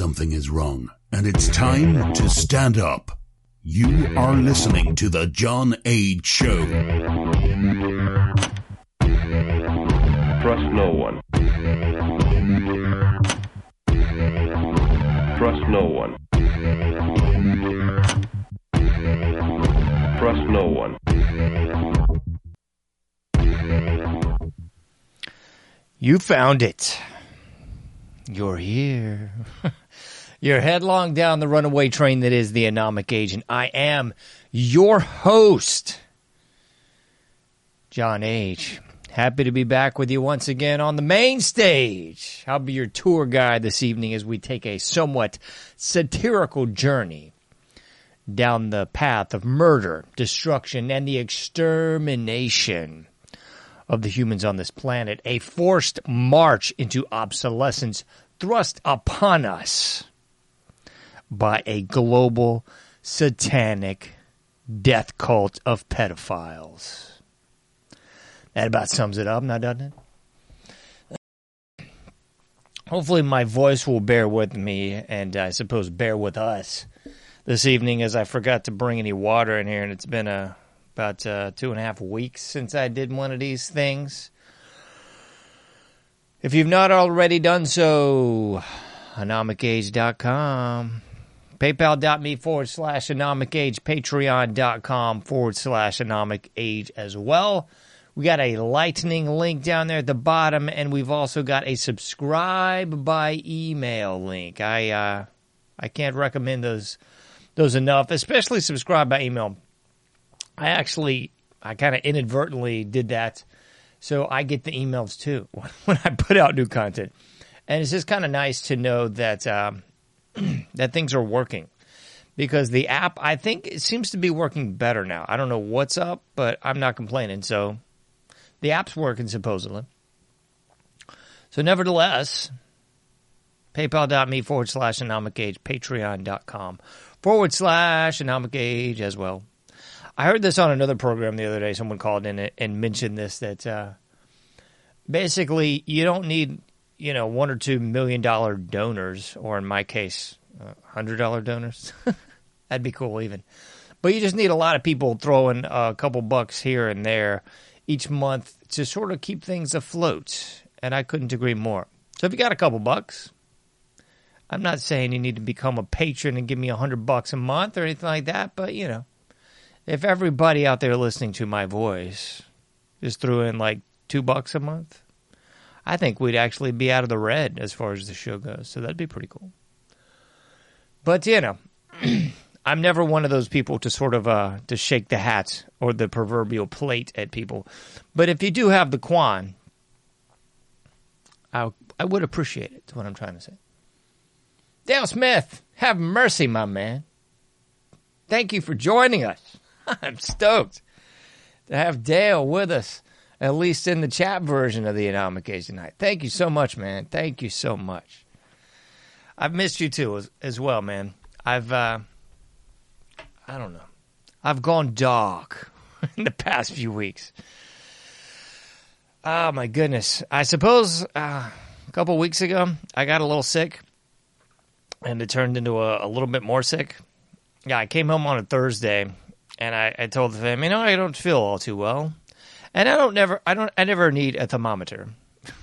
something is wrong, and it's time to stand up. You are listening to The John Age Show. Trust no one. Trust no one. Trust no one. You found it. You're here. You're headlong down the runaway train that is the Anomic Agent. I am your host, John H. Happy to be back with you once again on the main stage. I'll be your tour guide this evening as we take a somewhat satirical journey down the path of murder, destruction, and the extermination of the humans on this planet. A forced march into obsolescence thrust upon us by a global satanic death cult of pedophiles. That about sums it up, now doesn't it? Hopefully, my voice will bear with me, and I suppose bear with us this evening, as I forgot to bring any water in here, and it's been a about uh, two and a half weeks since I did one of these things. If you've not already done so, anomicage.com, paypal.me forward slash anomicage, patreon.com forward slash anomicage as well. We got a lightning link down there at the bottom, and we've also got a subscribe by email link. I uh, I can't recommend those those enough, especially subscribe by email. I actually I kind of inadvertently did that, so I get the emails too when I put out new content, and it's just kind of nice to know that um, that things are working because the app I think it seems to be working better now. I don't know what's up, but I'm not complaining. So the app's working supposedly. So nevertheless, paypal.me forward slash anomic age, patreon.com forward slash anomic age as well. I heard this on another program the other day. Someone called in and mentioned this that uh, basically you don't need you know one or two million dollar donors, or in my case, uh, hundred dollar donors. That'd be cool even. But you just need a lot of people throwing a couple bucks here and there each month to sort of keep things afloat. And I couldn't agree more. So if you got a couple bucks, I'm not saying you need to become a patron and give me a hundred bucks a month or anything like that, but you know, if everybody out there listening to my voice just threw in like two bucks a month, I think we'd actually be out of the red as far as the show goes. So that'd be pretty cool. But you know, I'm never one of those people to sort of uh, to shake the hat or the proverbial plate at people. But if you do have the quan, I I would appreciate it. Is what I'm trying to say. Dale Smith, have mercy, my man. Thank you for joining us. I'm stoked to have Dale with us, at least in the chat version of the Anomic tonight. Thank you so much, man. Thank you so much. I've missed you too, as, as well, man. I've, uh, I don't know, I've gone dark in the past few weeks. Oh my goodness! I suppose uh, a couple weeks ago I got a little sick, and it turned into a, a little bit more sick. Yeah, I came home on a Thursday, and I, I told the family, you know, I don't feel all too well, and I don't never, I don't, I never need a thermometer.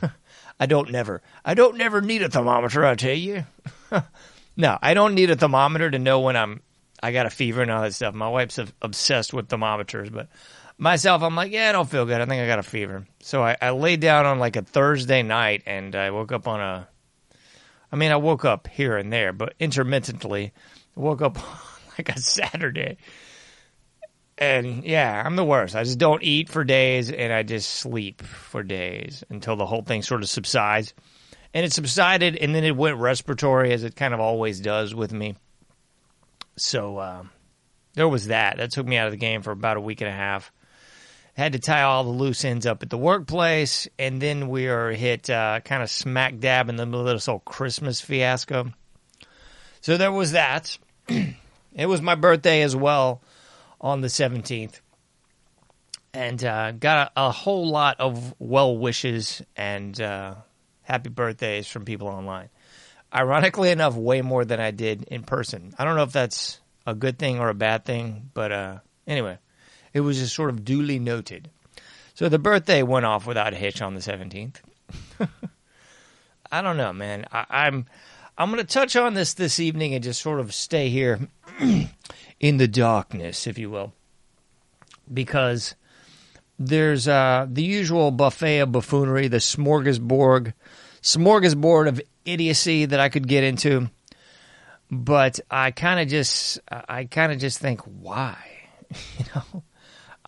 I don't never, I don't never need a thermometer. I tell you, no, I don't need a thermometer to know when I'm, I got a fever and all that stuff. My wife's obsessed with thermometers, but myself, I'm like, yeah, I don't feel good. I think I got a fever. So I, I laid down on like a Thursday night, and I woke up on a, I mean, I woke up here and there, but intermittently, I woke up like a Saturday and yeah, I'm the worst. I just don't eat for days and I just sleep for days until the whole thing sort of subsides. And it subsided and then it went respiratory as it kind of always does with me. So uh, there was that. That took me out of the game for about a week and a half. Had to tie all the loose ends up at the workplace, and then we are hit uh, kind of smack dab in the middle of this whole Christmas fiasco. So there was that. it was my birthday as well on the 17th and uh, got a, a, whole lot of well wishes and uh, happy birthdays from people online. Ironically enough, way more than I did in person. I don't know if that's a good thing or a bad thing, but uh, anyway, it was just sort of duly noted. So the birthday went off without a hitch on the 17th. I don't know, man. I, I'm I'm going to touch on this this evening and just sort of stay here in the darkness, if you will, because there's uh, the usual buffet of buffoonery, the smorgasbord, smorgasbord of idiocy that I could get into, but I kind of just I kind of just think why, you know.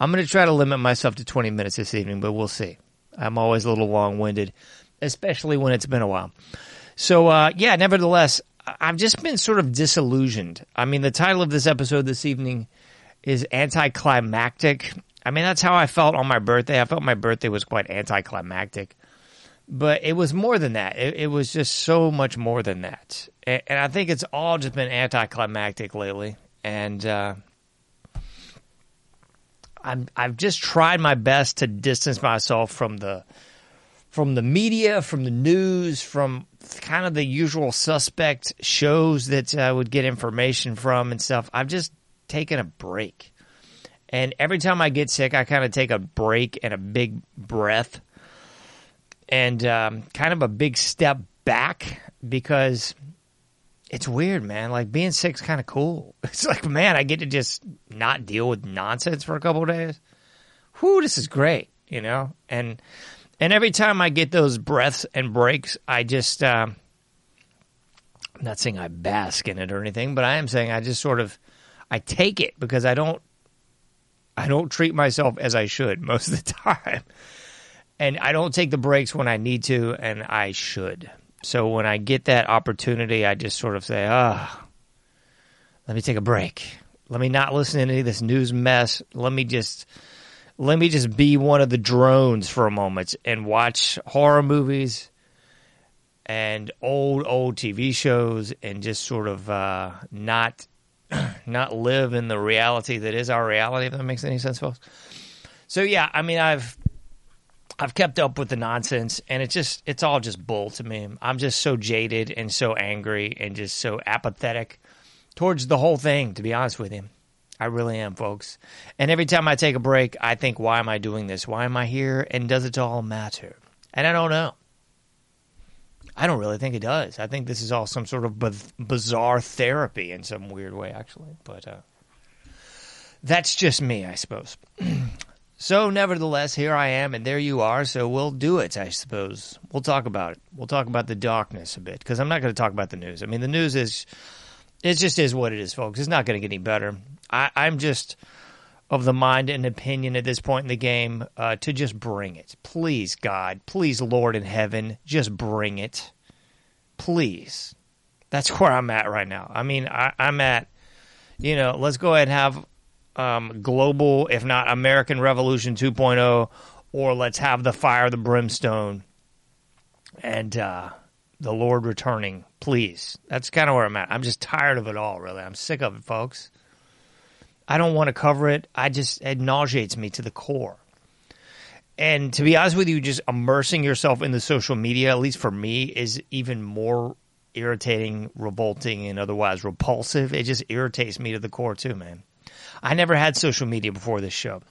I'm going to try to limit myself to 20 minutes this evening, but we'll see. I'm always a little long winded, especially when it's been a while. So, uh, yeah, nevertheless, I've just been sort of disillusioned. I mean, the title of this episode this evening is Anticlimactic. I mean, that's how I felt on my birthday. I felt my birthday was quite anticlimactic. But it was more than that. It, it was just so much more than that. And, and, I think it's all just been anticlimactic lately. And, uh, I'm I've just tried my best to distance myself from the from the media, from the news, from kind of the usual suspect shows that I would get information from and stuff. I've just taken a break. And every time I get sick, I kind of take a break and a big breath and um, kind of a big step back because it's weird, man. Like being sick's kind of cool. It's like, man, I get to just not deal with nonsense for a couple days. Whoo, this is great, you know. And and every time I get those breaths and breaks, I just um, I'm not saying I bask in it or anything, but I am saying I just sort of I take it because I don't I don't treat myself as I should most of the time. And I don't take the breaks when I need to and I should. So when I get that opportunity, I just sort of say, ah, oh, let me take a break. Let me not listen to any of this news mess. Let me just let me just be one of the drones for a moment and watch horror movies and old old TV shows and just sort of uh, not not live in the reality that is our reality. If that makes any sense, folks. So yeah, I mean, I've I've kept up with the nonsense, and it's just it's all just bull to me. I'm just so jaded and so angry and just so apathetic towards the whole thing. To be honest with you, I really am, folks. And every time I take a break, I think, why am I doing this? Why am I here? And does it all matter? And I don't know. I don't really think it does. I think this is all some sort of bizarre therapy in some weird way, actually. But uh, that's just me, I suppose. So, nevertheless, here I am, and there you are. So, we'll do it, I suppose. We'll talk about it. We'll talk about the darkness a bit, because I'm not going to talk about the news. I mean, the news is, it just is what it is, folks. It's not going to get any better. I, I'm just of the mind and opinion at this point in the game uh, to just bring it. Please, God. Please, Lord in heaven, just bring it. Please. That's where I'm at right now. I mean, I, I'm at, you know, let's go ahead and have um, global, if not American Revolution 2.0, or let's have the fire, the brimstone, and uh, the Lord returning, please. That's kind of where I'm at. I'm just tired of it all, really. I'm sick of it, folks. I don't want to cover it. I just, it nauseates me to the core. And to be honest with you, just immersing yourself in the social media, at least for me, is even more irritating, revolting, and otherwise repulsive. It just irritates me to the core, too, man. I never had social media before this show.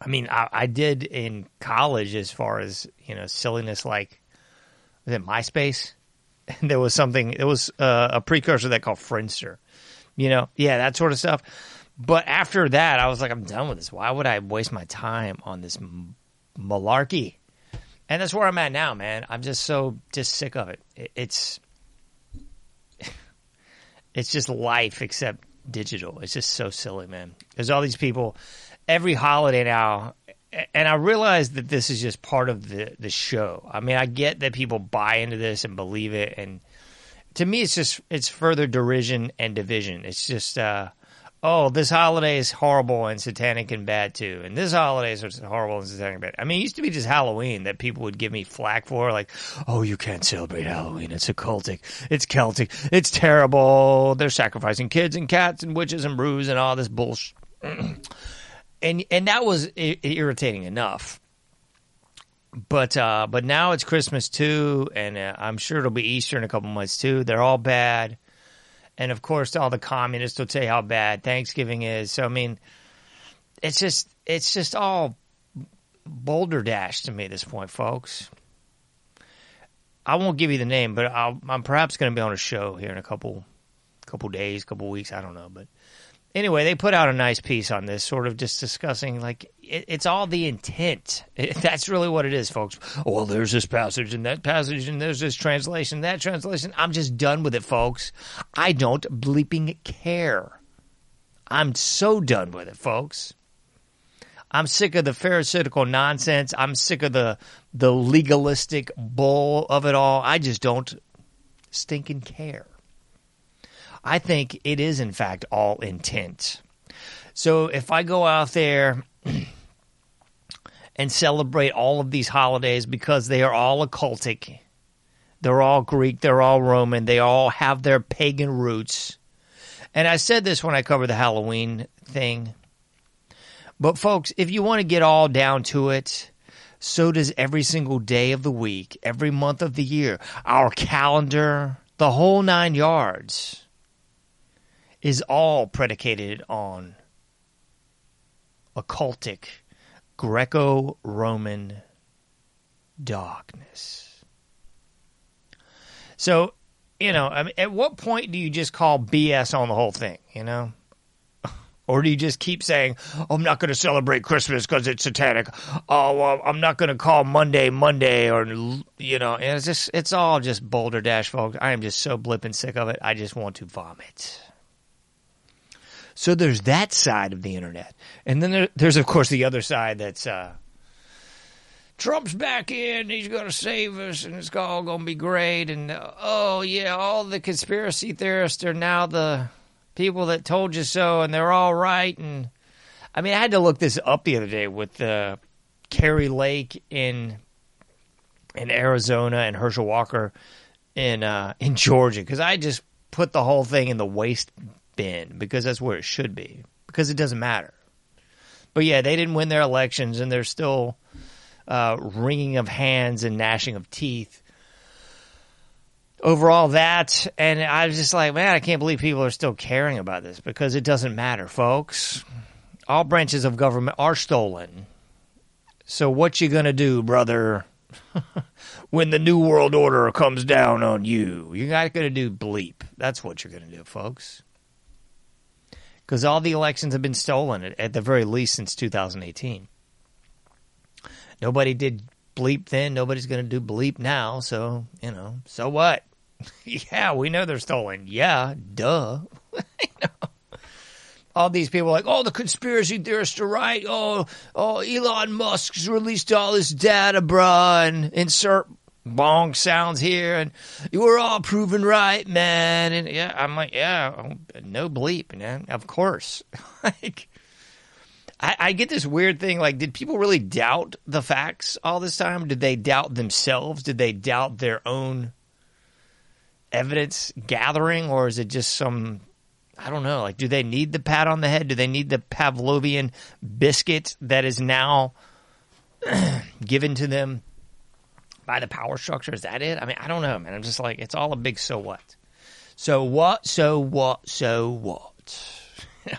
I mean, I, I did in college as far as you know silliness like was it MySpace? there was something. It was uh, a precursor that called Friendster. You know, yeah, that sort of stuff. But after that, I was like, I'm done with this. Why would I waste my time on this malarkey? And that's where I'm at now, man. I'm just so just sick of it. it it's it's just life, except digital. It's just so silly, man. There's all these people every holiday now, and I realize that this is just part of the the show. I mean, I get that people buy into this and believe it, and to me, it's just it's further derision and division. It's just uh, oh, this holiday is horrible and satanic and bad too, and this holiday is horrible and satanic and bad. I mean, it used to be just Halloween that people would give me flack for, like, oh, you can't celebrate Halloween. It's occultic. It's Celtic. It's terrible. They're sacrificing kids and cats and witches and brews and all this bullshit. and and that was irritating enough. but uh, but now it's Christmas too, and uh, I'm sure it'll be Easter in a couple months too. They're all bad, and of course, all the communists will tell you how bad Thanksgiving is. So I mean, it's just it's just all boulder dash to me at this point, folks. I won't give you the name, but i am perhaps going to be on a show here in a couple couple days, couple weeks. I don't know, but anyway, they put out a nice piece on this, sort of just discussing like it, it's all the intent. It, that's really what it is, folks. Well, there's this passage and that passage, and there's this translation, that translation. I'm just done with it, folks. I don't bleeping care. I'm so done with it, folks. I'm sick of the pharisaical nonsense. I'm sick of the the legalistic bull of it all. I just don't stinking care. I think it is in fact all intent. So if I go out there and celebrate all of these holidays because they are all occultic, they're all Greek, they're all Roman, they all have their pagan roots. And I said this when I covered the Halloween thing. But folks, if you want to get all down to it, so does every single day of the week, every month of the year, our calendar, the whole nine yards is all predicated on occultic Greco Roman darkness. So, you know, I mean, at what point do you just call BS on the whole thing, you know? Or do you just keep saying, oh, I'm not going to celebrate Christmas because it's satanic? Oh, well, I'm not going to call Monday Monday or, you know, and it's just, it's all just boulder dash, folks. I am just so blip and sick of it. I just want to vomit. So there's that side of the internet. And then there, there's, of course, the other side that's, uh, Trump's back in. He's going to save us, and it's all going to be great. And uh, oh yeah, all the conspiracy theorists are now the people that told you so, and they're all right. And I mean, I had to look this up the other day with uh, Kari Lake in in Arizona and Herschel Walker in uh, in Georgia because I just put the whole thing in the waste because that's where it should be because it doesn't matter. But yeah, they didn't win their elections, and they're still uh, wringing of hands and gnashing of teeth over all that. And I was just like, man, I can't believe people are still caring about this because it doesn't matter, folks. All branches of government are stolen. So what you gonna do, brother? when the new world order comes down on you, you're not gonna do bleep. That's what you're gonna do, folks. Because all the elections have been stolen at, at the very least since 2018. Nobody did bleep then. Nobody's going to do bleep now. So, you know, so what? yeah, we know they're stolen. Yeah, duh. All these people like, oh, the conspiracy theorists are right. Oh, oh, Elon Musk's released all this data, bruh, and insert bong sounds here, and you were all proven right, man. And yeah, I'm like, yeah, oh, no bleep, man. Of course. like, I, I get this weird thing. Like, did people really doubt the facts all this time? Did they doubt themselves? Did they doubt their own evidence gathering, or is it just some I don't know. Like, do they need the pat on the head? Do they need the Pavlovian biscuit that is now given to them by the power structure? Is that it? I mean, I don't know, man. I'm just like, it's all a big so what. So what? So what? So what?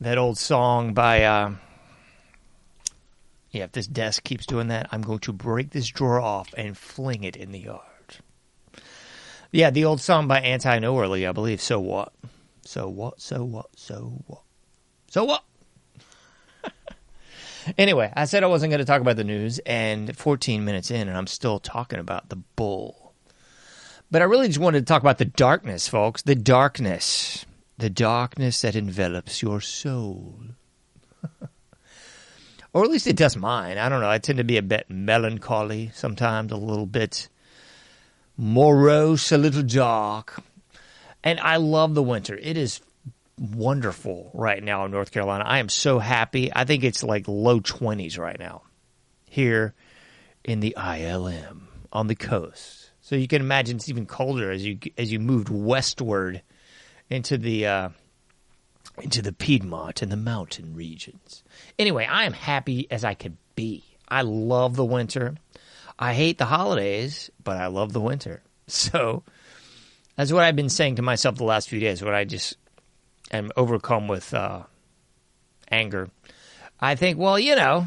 that old song by, uh, yeah, if this desk keeps doing that, I'm going to break this drawer off and fling it in the yard. Yeah, the old song by Anti-Nowhere League, I believe. So what? So what? So what? So what? So what? Anyway, I said I wasn't going to talk about the news, and 14 minutes in, and I'm still talking about the bull. But I really just wanted to talk about the darkness, folks. The darkness. The darkness that envelops your soul. or at least it does mine. I don't know. I tend to be a bit melancholy sometimes, a little bit morose, a little dark. And I love the winter. It is wonderful right now in North Carolina. I am so happy. I think it's like low 20s right now here in the ILM on the coast. So you can imagine it's even colder as you as you moved westward into the uh, into the Piedmont and the mountain regions. Anyway, I am happy as I could be. I love the winter. I hate the holidays, but I love the winter. So that's what I've been saying to myself the last few days. When I just am overcome with uh, anger, I think, well, you know,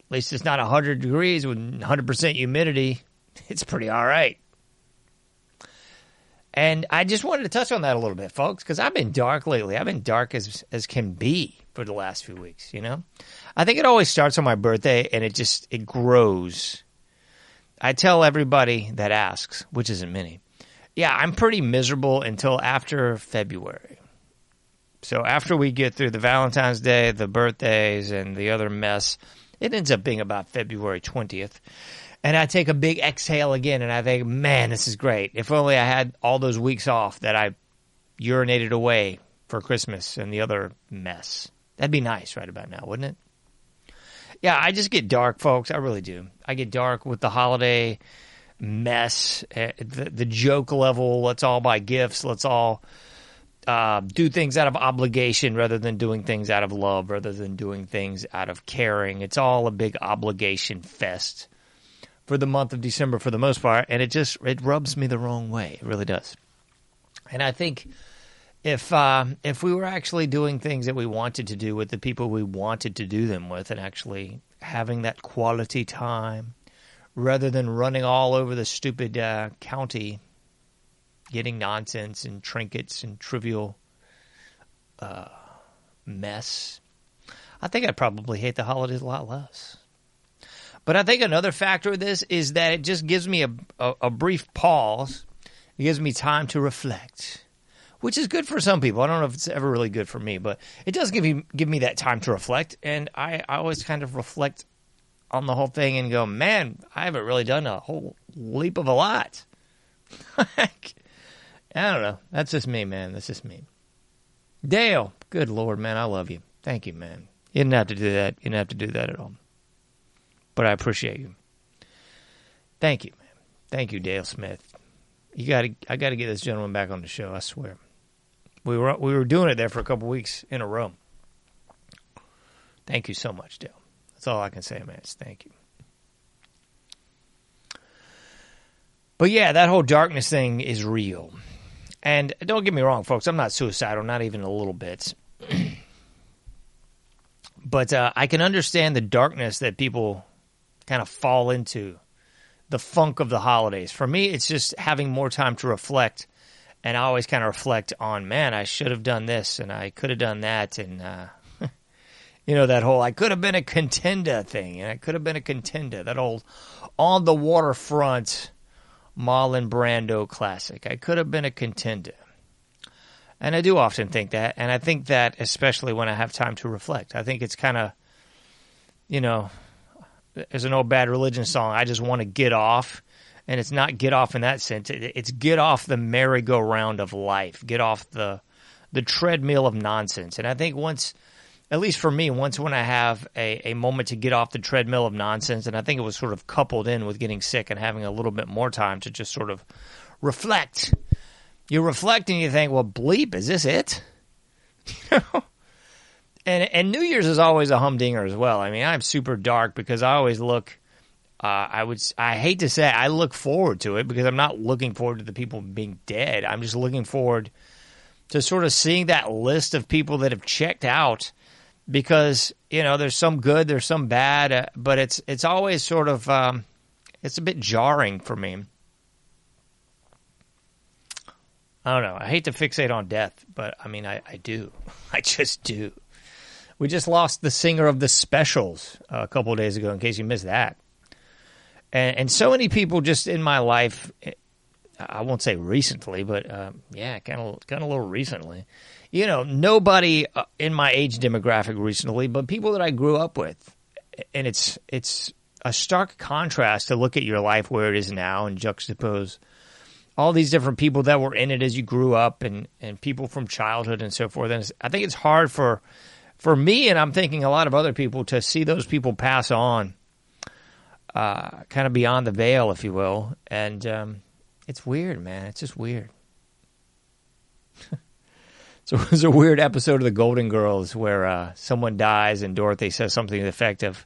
at least it's not 100 degrees with 100% humidity. It's pretty all right. And I just wanted to touch on that a little bit, folks, because I've been dark lately. I've been dark as as can be for the last few weeks. You know, I think it always starts on my birthday, and it just it grows. I tell everybody that asks, which isn't many, yeah, I'm pretty miserable until after February. So after we get through the Valentine's Day, the birthdays, and the other mess, it ends up being about February 20th. And I take a big exhale again and I think, man, this is great. If only I had all those weeks off that I urinated away for Christmas and the other mess. That'd be nice right about now, wouldn't it? Yeah, I just get dark, folks. I really do. I get dark with the holiday mess, uh, the, the joke level. Let's all buy gifts. Let's all uh, do things out of obligation rather than doing things out of love, rather than doing things out of caring. It's all a big obligation fest for the month of December for the most part, and it just it rubs me the wrong way. It really does. And I think if uh, if we were actually doing things that we wanted to do with the people we wanted to do them with, and actually having that quality time, rather than running all over the stupid uh, county, getting nonsense and trinkets and trivial uh, mess, I think I'd probably hate the holidays a lot less. But I think another factor of this is that it just gives me a, a, a brief pause. It gives me time to reflect, which is good for some people. I don't know if it's ever really good for me, but it does give me give me that time to reflect. And I, I always kind of reflect on the whole thing and go, man, I haven't really done a whole leap of a lot. I don't know. That's just me, man. That's just me. Dale, good Lord, man, I love you. Thank you, man. You didn't have to do that. You didn't have to do that at all but I appreciate you. Thank you, man. Thank you, Dale Smith. You got to, I got to get this gentleman back on the show. I swear. We were we were doing it there for a couple weeks in a row. Thank you so much, Dale. That's all I can say, man. Thank you. But yeah, that whole darkness thing is real. And don't get me wrong, folks, I'm not suicidal, not even a little bit. but uh, I can understand the darkness that people kind of fall into the funk of the holidays. For me, it's just having more time to reflect. And I always kind of reflect on, man, I should have done this and I could have done that. And, uh, you know, that whole I could have been a contender thing. And I could have been a contender. That old on the waterfront Marlon Brando classic. I could have been a contender. And I do often think that. And I think that especially when I have time to reflect. I think it's kind of, you know, there's an old bad religion song. I just want to get off, and it's not get off in that sense. It's get off the merry-go-round of life. Get off the the treadmill of nonsense. And I think once, at least for me, once when I have a, a moment to get off the treadmill of nonsense, and I think it was sort of coupled in with getting sick and having a little bit more time to just sort of reflect. You reflect and you think, well, bleep, is this it? You know? and and New Year's is always a humdinger as well. I mean, I'm super dark because I always look. Uh, I would. I hate to say, I look forward to it because I'm not looking forward to the people being dead. I'm just looking forward to sort of seeing that list of people that have checked out. Because you know, there's some good, there's some bad, uh, but it's it's always sort of um, it's a bit jarring for me. I don't know. I hate to fixate on death, but I mean, I, I do. I just do. We just lost the singer of the Specials uh, a couple days ago. In case you missed that, and, and so many people just in my life. I won't say recently, but uh, yeah, kind of kind of a little recently. You know, nobody uh, in my age demographic recently, but people that I grew up with, and it's it's a stark contrast to look at your life where it is now and juxtapose all these different people that were in it as you grew up and, and people from childhood and so forth. And I think it's hard for for me, and I'm thinking a lot of other people, to see those people pass on, uh, kind of beyond the veil, if you will. And um, it's weird, man. It's just weird. so it was a weird episode of The Golden Girls where uh, someone dies and Dorothy says something to the effect of,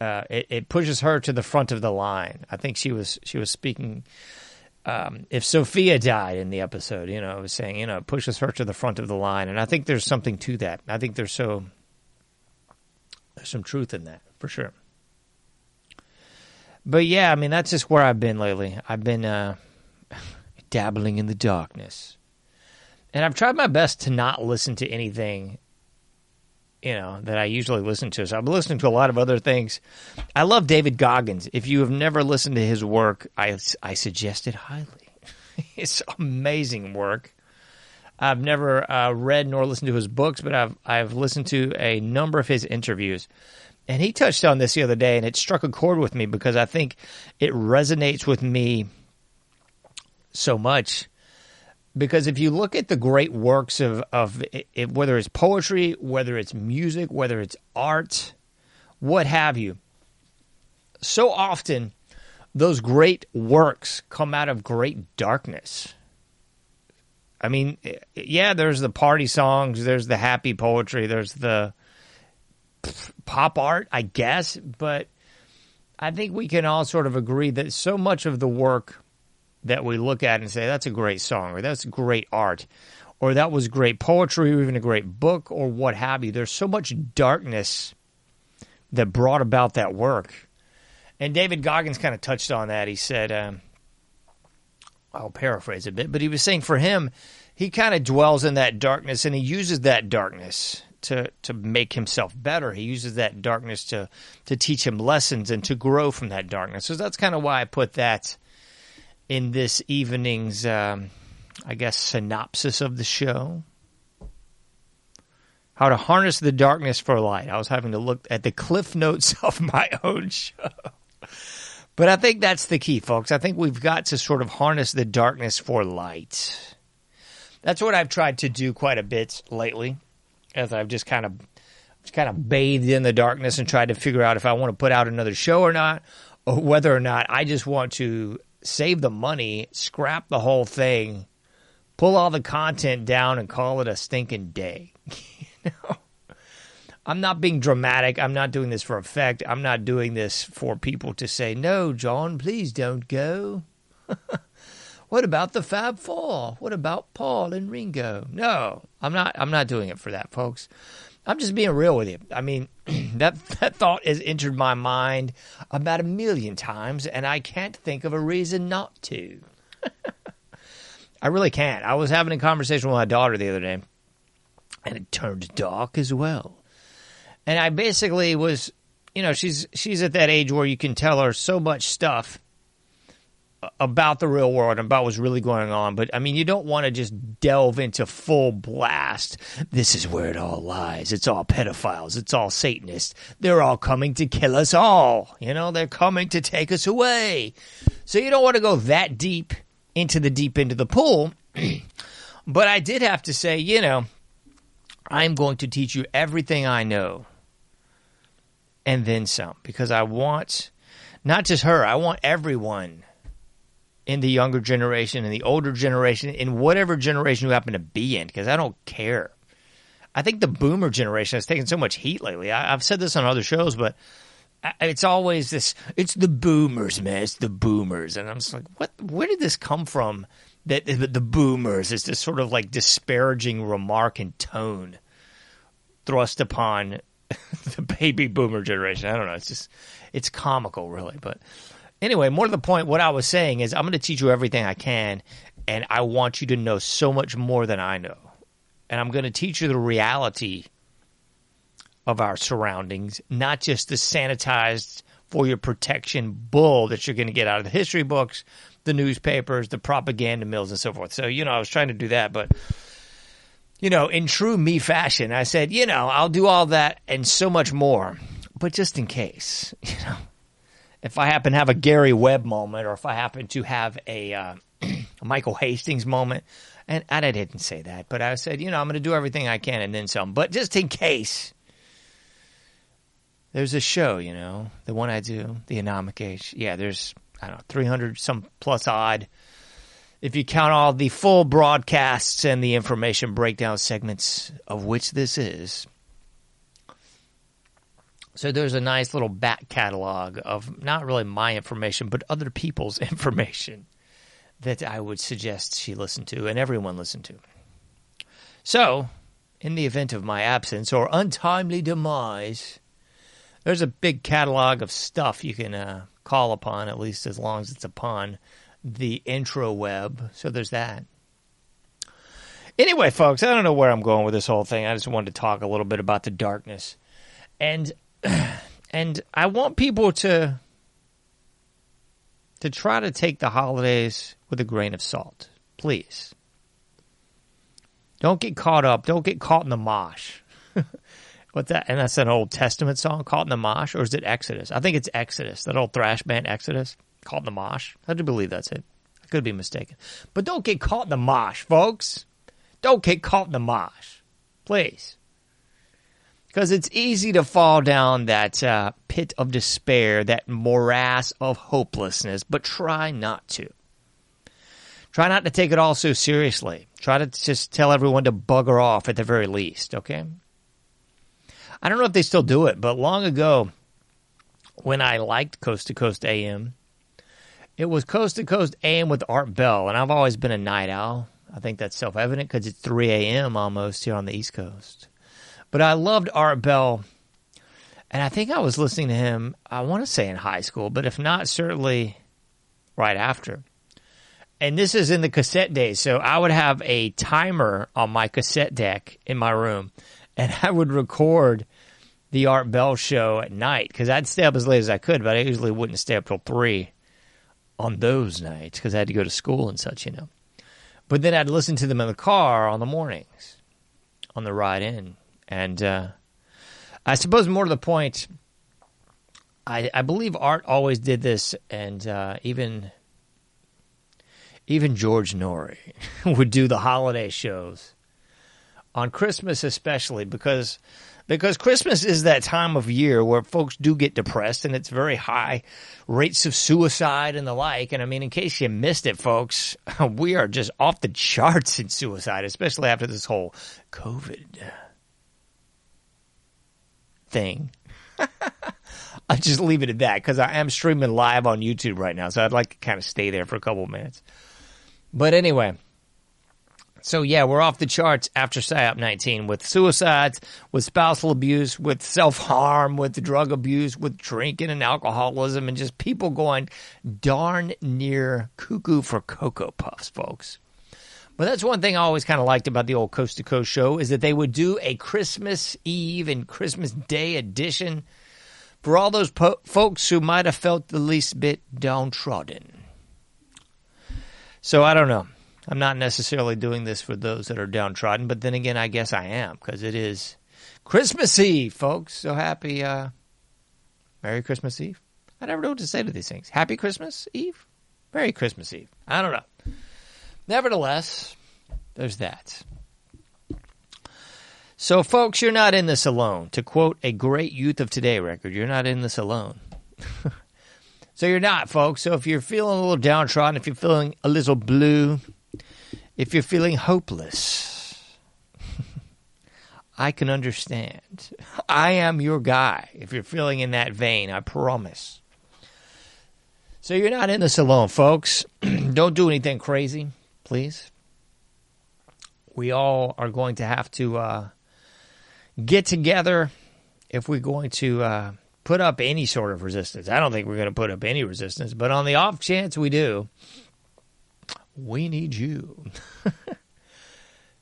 uh, it, it pushes her to the front of the line. I think she was she was speaking. Um, if Sophia died in the episode, you know, was saying, you know, it pushes her to the front of the line, and I think there's something to that. I think there's so there's some truth in that for sure. But yeah, I mean, that's just where I've been lately. I've been uh, dabbling in the darkness, and I've tried my best to not listen to anything you know that I usually listen to. So I've been listening to a lot of other things. I love David Goggins. If you have never listened to his work, I I suggest it highly. it's amazing work. I've never uh, read nor listened to his books, but I've I've listened to a number of his interviews. And he touched on this the other day, and it struck a chord with me because I think it resonates with me so much because if you look at the great works of of it, it, whether it's poetry, whether it's music, whether it's art, what have you, so often those great works come out of great darkness. I mean, yeah, there's the party songs, there's the happy poetry, there's the pop art, I guess, but I think we can all sort of agree that so much of the work that we look at and say that's a great song or that's great art or that was great poetry or even a great book or what have you. There's so much darkness that brought about that work. And David Goggins kind of touched on that. He said, um, I'll paraphrase a bit, but he was saying for him, he kind of dwells in that darkness and he uses that darkness to, to make himself better. He uses that darkness to, to teach him lessons and to grow from that darkness. So that's kind of why I put that in this evening's, um, I guess, synopsis of the show. How to harness the darkness for light. I was having to look at the cliff notes of my own show. But I think that's the key, folks. I think we've got to sort of harness the darkness for light. That's what I've tried to do quite a bit lately, as I've just kind of just kind of bathed in the darkness and tried to figure out if I want to put out another show or not, or whether or not I just want to save the money, scrap the whole thing, pull all the content down, and call it a stinking day. you know? I'm not being dramatic. I'm not doing this for effect. I'm not doing this for people to say, no, John, please don't go. what about the Fab Four? What about Paul and Ringo? No, I'm not. I'm not doing it for that, folks. I'm just being real with you. I mean, that that thought has entered my mind about a million times, and I can't think of a reason not to. I really can't. I was having a conversation with my daughter the other day, and it turned dark as well. And I basically was, you know, she's she's at that age where you can tell her so much stuff about the real world and about what's really going on. But I mean, you don't want to just delve into full blast. This is where it all lies. It's all pedophiles. It's all Satanists. They're all coming to kill us all. You know, they're coming to take us away. So you don't want to go that deep into the deep end of the pool. but I did have to say, you know, I'm going to teach you everything I know and then some because I want not just her, I want everyone in the younger generation and the older generation, in whatever generation you happen to be in, because I don't care. I think the boomer generation has taken so much heat lately. I, have said this on other shows, but it's always this it's the boomers, man. It's the boomers. And I'm just like, what? Where did this come from? That the boomers is this sort of like disparaging remark and tone thrust upon the baby boomer generation. I don't know. It's just, it's comical, really. But Anyway, more to the point, what I was saying is I'm going to teach you everything I can, and I want you to know so much more than I know. And I'm going to teach you the reality of our surroundings, not just the sanitized for your protection bull that you're going to get out of the history books, the newspapers, the propaganda mills, and so forth. So, you know, I was trying to do that, but, you know, in true me fashion, I said, you know, I'll do all that and so much more, but just in case, you know if I happen to have a Gary Webb moment, or if I happen to have a, uh, a Michael Hastings moment, and, and I didn't say that, but I said, you know, I'm going to do everything I can and then some. But just in case, there's a show, you know, the one I do, the Anomic Age. Yeah, there's I don't know, 300 some plus odd. If you count all the full broadcasts and the information breakdown segments of which this is, So there's a nice little back catalog of not really my information, but other people's information that I would suggest she listen to and everyone listen to. So, in the event of my absence or untimely demise, there's a big catalog of stuff you can uh, call upon, at least as long as it's upon the intro web. So there's that. Anyway, folks, I don't know where I'm going with this whole thing. I just wanted to talk a little bit about the darkness. And and I want people to to try to take the holidays with a grain of salt. Please. Don't get caught up. Don't get caught in the mosh. What's that? And that's an Old Testament song, Caught in the Mosh, or is it Exodus? I think it's Exodus, that old thrash band Exodus, Caught in the Mosh. I do believe that's it. I could be mistaken. But don't get caught in the mosh, folks. Don't get caught in the mosh. Please. Because it's easy to fall down that uh, pit of despair, that morass of hopelessness, but try not to. Try not to take it all so seriously. Try to just tell everyone to bugger off at the very least, okay? I don't know if they still do it, but long ago, when I liked Coast to Coast AM, it was Coast to Coast AM with Art Bell, and I've always been a night owl. I think that's self evident because it's 3 a.m. almost here on the East Coast. But I loved Art Bell, and I think I was listening to him, I want to say in high school, but if not, certainly right after. And this is in the cassette days, so I would have a timer on my cassette deck in my room, and I would record the Art Bell show at night because I'd stay up as late as I could, but I usually wouldn't stay up till three on those nights because I had to go to school and such, you know. But then I'd listen to them in the car on the mornings, on the ride in, and uh, I suppose more to the point, I, I believe Art always did this, and uh, even even George Noory would do the holiday shows on Christmas, especially because because Christmas is that time of year where folks do get depressed and it's very high rates of suicide and the like. And I mean, in case you missed it, folks, we are just off the charts in suicide, especially after this whole COVID thing. I'll just leave it at that because I am streaming live on YouTube right now. So I'd like to kind of stay there for a couple minutes. But anyway, so yeah, we're off the charts after PSYOP 19 with suicides, with spousal abuse, with self harm, with drug abuse, with drinking and alcoholism, and just people going darn near cuckoo for Cocoa Puffs, folks. But that's one thing I always kind of liked about the old Coast to Coast show is that they would do a Christmas Eve and Christmas Day edition for all those po- folks who might have felt the least bit downtrodden. So I don't know. I'm not necessarily doing this for those that are downtrodden, but then again, I guess I am because it is Christmas Eve, folks. So happy, uh, Merry Christmas Eve. I never know what to say to these things. Happy Christmas Eve? Merry Christmas Eve. I don't know. Nevertheless, there's that. So, folks, you're not in this alone. To quote a great Youth of Today record, you're not in this alone. so, you're not, folks. So, if you're feeling a little downtrodden, if you're feeling a little blue, if you're feeling hopeless, I can understand. I am your guy if you're feeling in that vein, I promise. So you're not in this alone, folks. Don't do anything crazy, please. We all are going to have to uh, get together if we're going to uh, put up any sort of resistance. I don't think we're going to put up any resistance, but on the off chance we do, we need you.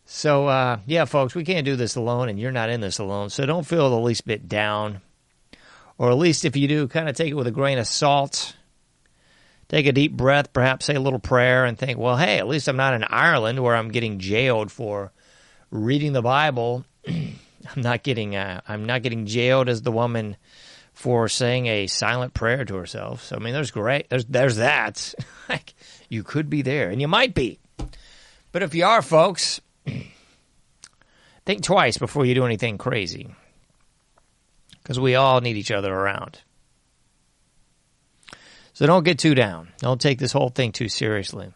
so, uh, yeah, folks, we can't do this alone, and you're not in this alone. So don't feel the least bit down. Or at least if you do, kind of take it with a grain of salt. Take a deep breath, perhaps say a little prayer, and think, well, hey, at least I'm not in Ireland where I'm getting jailed for reading the Bible. I'm not getting uh, I'm not getting jailed as the woman for saying a silent prayer to herself. So I mean, there's great there's there's that. like you could be there, and you might be. But if you are, folks, think twice before you do anything crazy. Because we all need each other around. So don't get too down. Don't take this whole thing too seriously.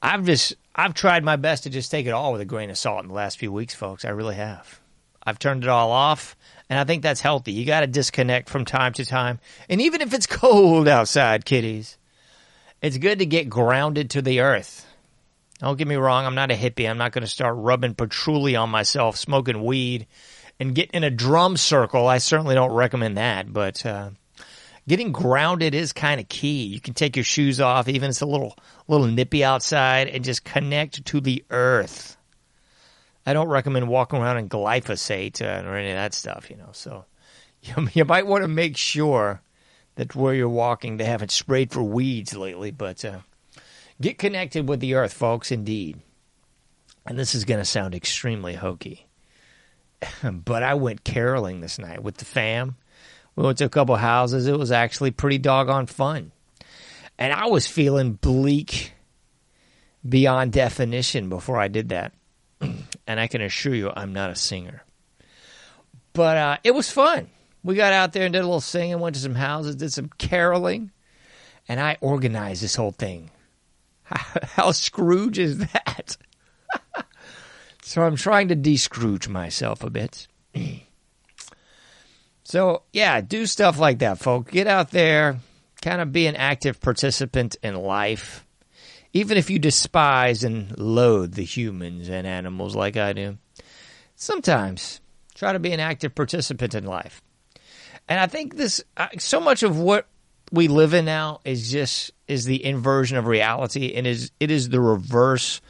I've just I've tried my best to just take it all with a grain of salt in the last few weeks, folks. I really have. I've turned it all off, and I think that's healthy. You got to disconnect from time to time, and even if it's cold outside, kiddies, it's good to get grounded to the earth. Don't get me wrong, I'm not a hippie. I'm not going to start rubbing patchouli on myself, smoking weed, and get in a drum circle. I certainly don't recommend that, but uh, getting grounded is kind of key. You can take your shoes off, even if it's a little little nippy outside, and just connect to the earth. I don't recommend walking around in glyphosate uh, or any of that stuff, you know. So you, you might want to make sure that where you're walking they haven't sprayed for weeds lately, but uh, get connected with the earth, folks. Indeed, and this is going to sound extremely hokey, but I went caroling this night with the fam. We went to a couple houses. It was actually pretty doggone fun. And I was feeling bleak beyond definition before I did that. and I can assure you, I'm not a singer. But uh, it was fun. We got out there and did a little singing, went to some houses, did some caroling, and I organized this whole thing. How Scrooge is that? so I'm trying to de Scrooge myself a bit. so, yeah, do stuff like that, folks. Get out there, kind of be an active participant in life. Even if you despise and loathe the humans and animals like I do, sometimes try to be an active participant in life. And I think this, uh, so much of what we live in now is just is the inversion of reality, and is it is the reverse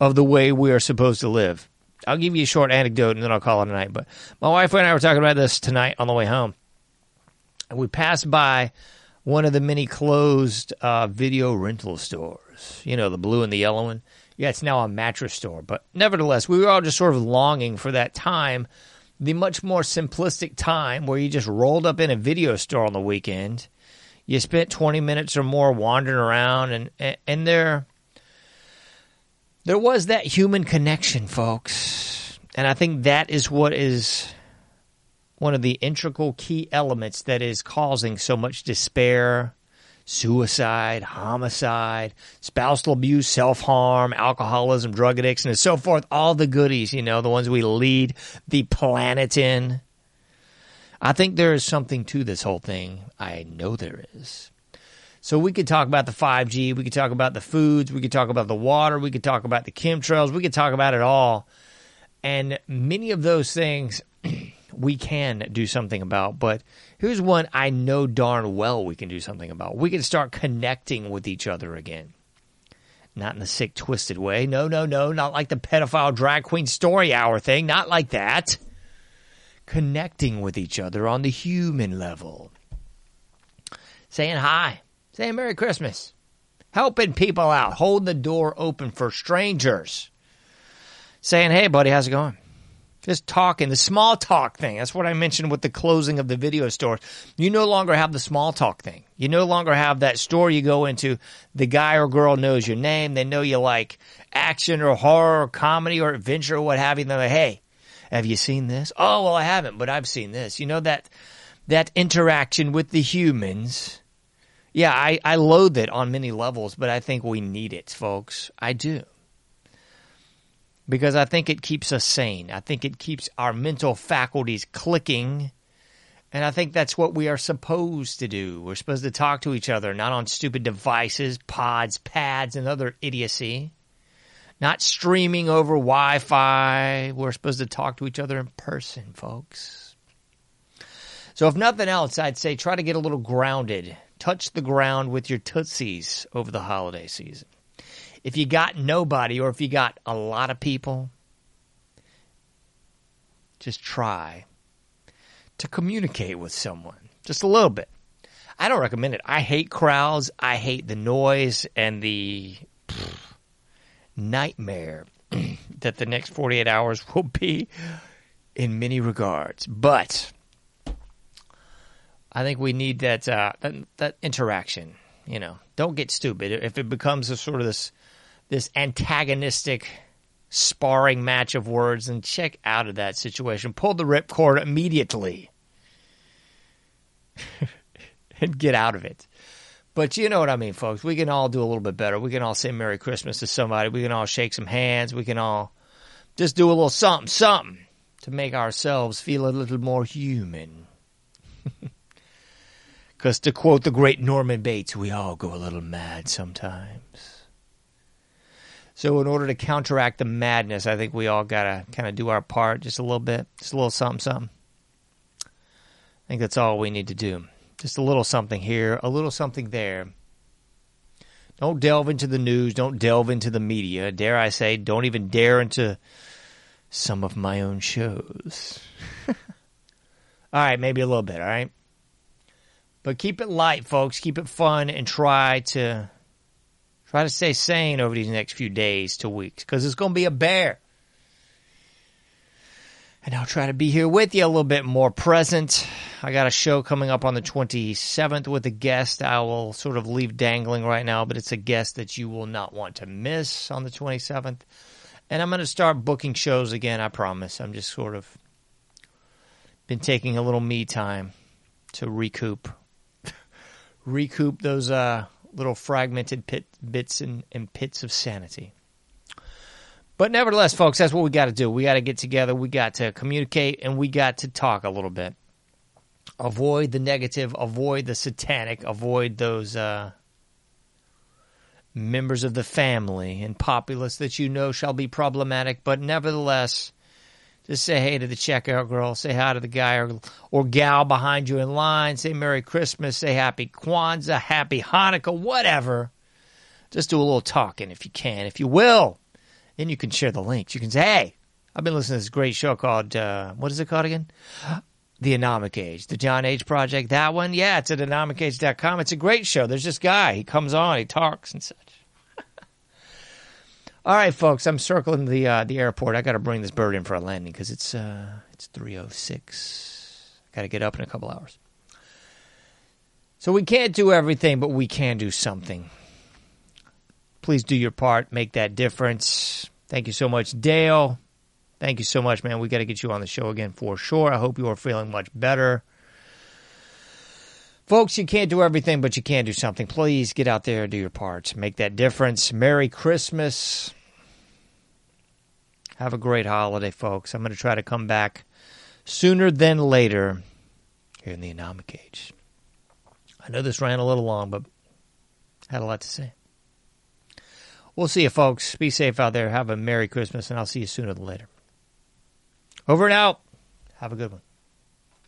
of the way we are supposed to live. I'll give you a short anecdote, and then I'll call it a night. But my wife and I were talking about this tonight on the way home, we passed by one of the many closed uh, video rental stores. You know, the blue and the yellow one. Yeah, it's now a mattress store. But nevertheless, we were all just sort of longing for that time, the much more simplistic time where you just rolled up in a video store on the weekend. You spent 20 minutes or more wandering around, and, and, and there, there was that human connection, folks. And I think that is what is one of the integral key elements that is causing so much despair, suicide, homicide, spousal abuse, self harm, alcoholism, drug addiction, and so forth. All the goodies, you know, the ones we lead the planet in. I think there is something to this whole thing. I know there is. So we could talk about the 5G, we could talk about the foods, we could talk about the water, we could talk about the chemtrails, we could talk about it all. And many of those things we can do something about. But here's one I know darn well we can do something about. We can start connecting with each other again. Not in a sick, twisted way. No, no, no. Not like the pedophile drag queen story hour thing. Not like that. Connecting with each other on the human level. Saying hi. Saying Merry Christmas. Helping people out. Holding the door open for strangers. Saying, hey, buddy, how's it going? Just talking, the small talk thing. That's what I mentioned with the closing of the video stores. You no longer have the small talk thing. You no longer have that store you go into. The guy or girl knows your name. They know you like action or horror or comedy or adventure or what have you. They're like, hey, have you seen this? Oh, well, I haven't, but I've seen this. You know that that interaction with the humans. Yeah, I, I loathe it on many levels, but I think we need it, folks. I do because I think it keeps us sane. I think it keeps our mental faculties clicking. And I think that's what we are supposed to do. We're supposed to talk to each other, not on stupid devices, pods, pads, and other idiocy. Not streaming over Wi Fi. We're supposed to talk to each other in person, folks. So, if nothing else, I'd say try to get a little grounded. Touch the ground with your Tootsies over the holiday season if you got nobody or if you got a lot of people, just try to communicate with someone just a little bit. I don't recommend it. I hate crowds. I hate the noise and the pff, nightmare that the next 48 hours will be in many regards. But I think we need that, uh, that, that interaction. You know, don't get stupid. If it becomes a sort of this this antagonistic sparring match of words then check out of that situation. Pull the ripcord immediately and get out of it. But you know what I mean, folks. We can all do a little bit better. We can all say Merry Christmas to somebody. We can all shake some hands. We can all just do a little something, something to make ourselves feel a little more human. Because to quote the great Norman Bates, we all go a little mad sometimes. So, in order to counteract the madness, I think we all got to kind of do our part just a little bit, just a little something, something. I think that's all we need to do. Just a little something here, a little something there. Don't delve into the news. Don't delve into the media. Dare I say, don't even dare into some of my own shows. all right, maybe a little bit, all right? But keep it light, folks. Keep it fun and try to try to stay sane over these next few days to weeks because it's going to be a bear. And I'll try to be here with you a little bit more present. I got a show coming up on the 27th with a guest I will sort of leave dangling right now, but it's a guest that you will not want to miss on the 27th. And I'm going to start booking shows again, I promise. I'm just sort of been taking a little me time to recoup recoup those uh, little fragmented pit, bits and, and pits of sanity. But nevertheless, folks, that's what we got to do. We got to get together. We got to communicate and we got to talk a little bit. Avoid the negative, avoid the satanic, avoid those uh, members of the family and populace that you know shall be problematic. But nevertheless, just say hey to the checkout girl, say hi to the guy or, or gal behind you in line, say Merry Christmas, say Happy Kwanzaa, Happy Hanukkah, whatever. Just do a little talking if you can, if you will. Then you can share the links. You can say, hey, I've been listening to this great show called, uh, what is it called again? The Anomic Age, the John Age Project. That one, yeah, it's at anomicage.com. It's a great show. There's this guy. He comes on, he talks and such. All right, folks, I'm circling the uh, the airport. I got to bring this bird in for a landing because it's uh, it's 3:06. Got to get up in a couple hours. So we can't do everything, but we can do something. Please do your part. Make that difference. Thank you so much, Dale. Thank you so much, man. We got to get you on the show again for sure. I hope you are feeling much better. Folks, you can't do everything, but you can do something. Please get out there and do your part. Make that difference. Merry Christmas. Have a great holiday, folks. I'm going to try to come back sooner than later here in the Anomic Age. I know this ran a little long, but had a lot to say. We'll see you, folks. Be safe out there. Have a Merry Christmas, and I'll see you sooner than later. Over and out. Have a good one.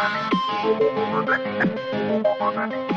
Thank you.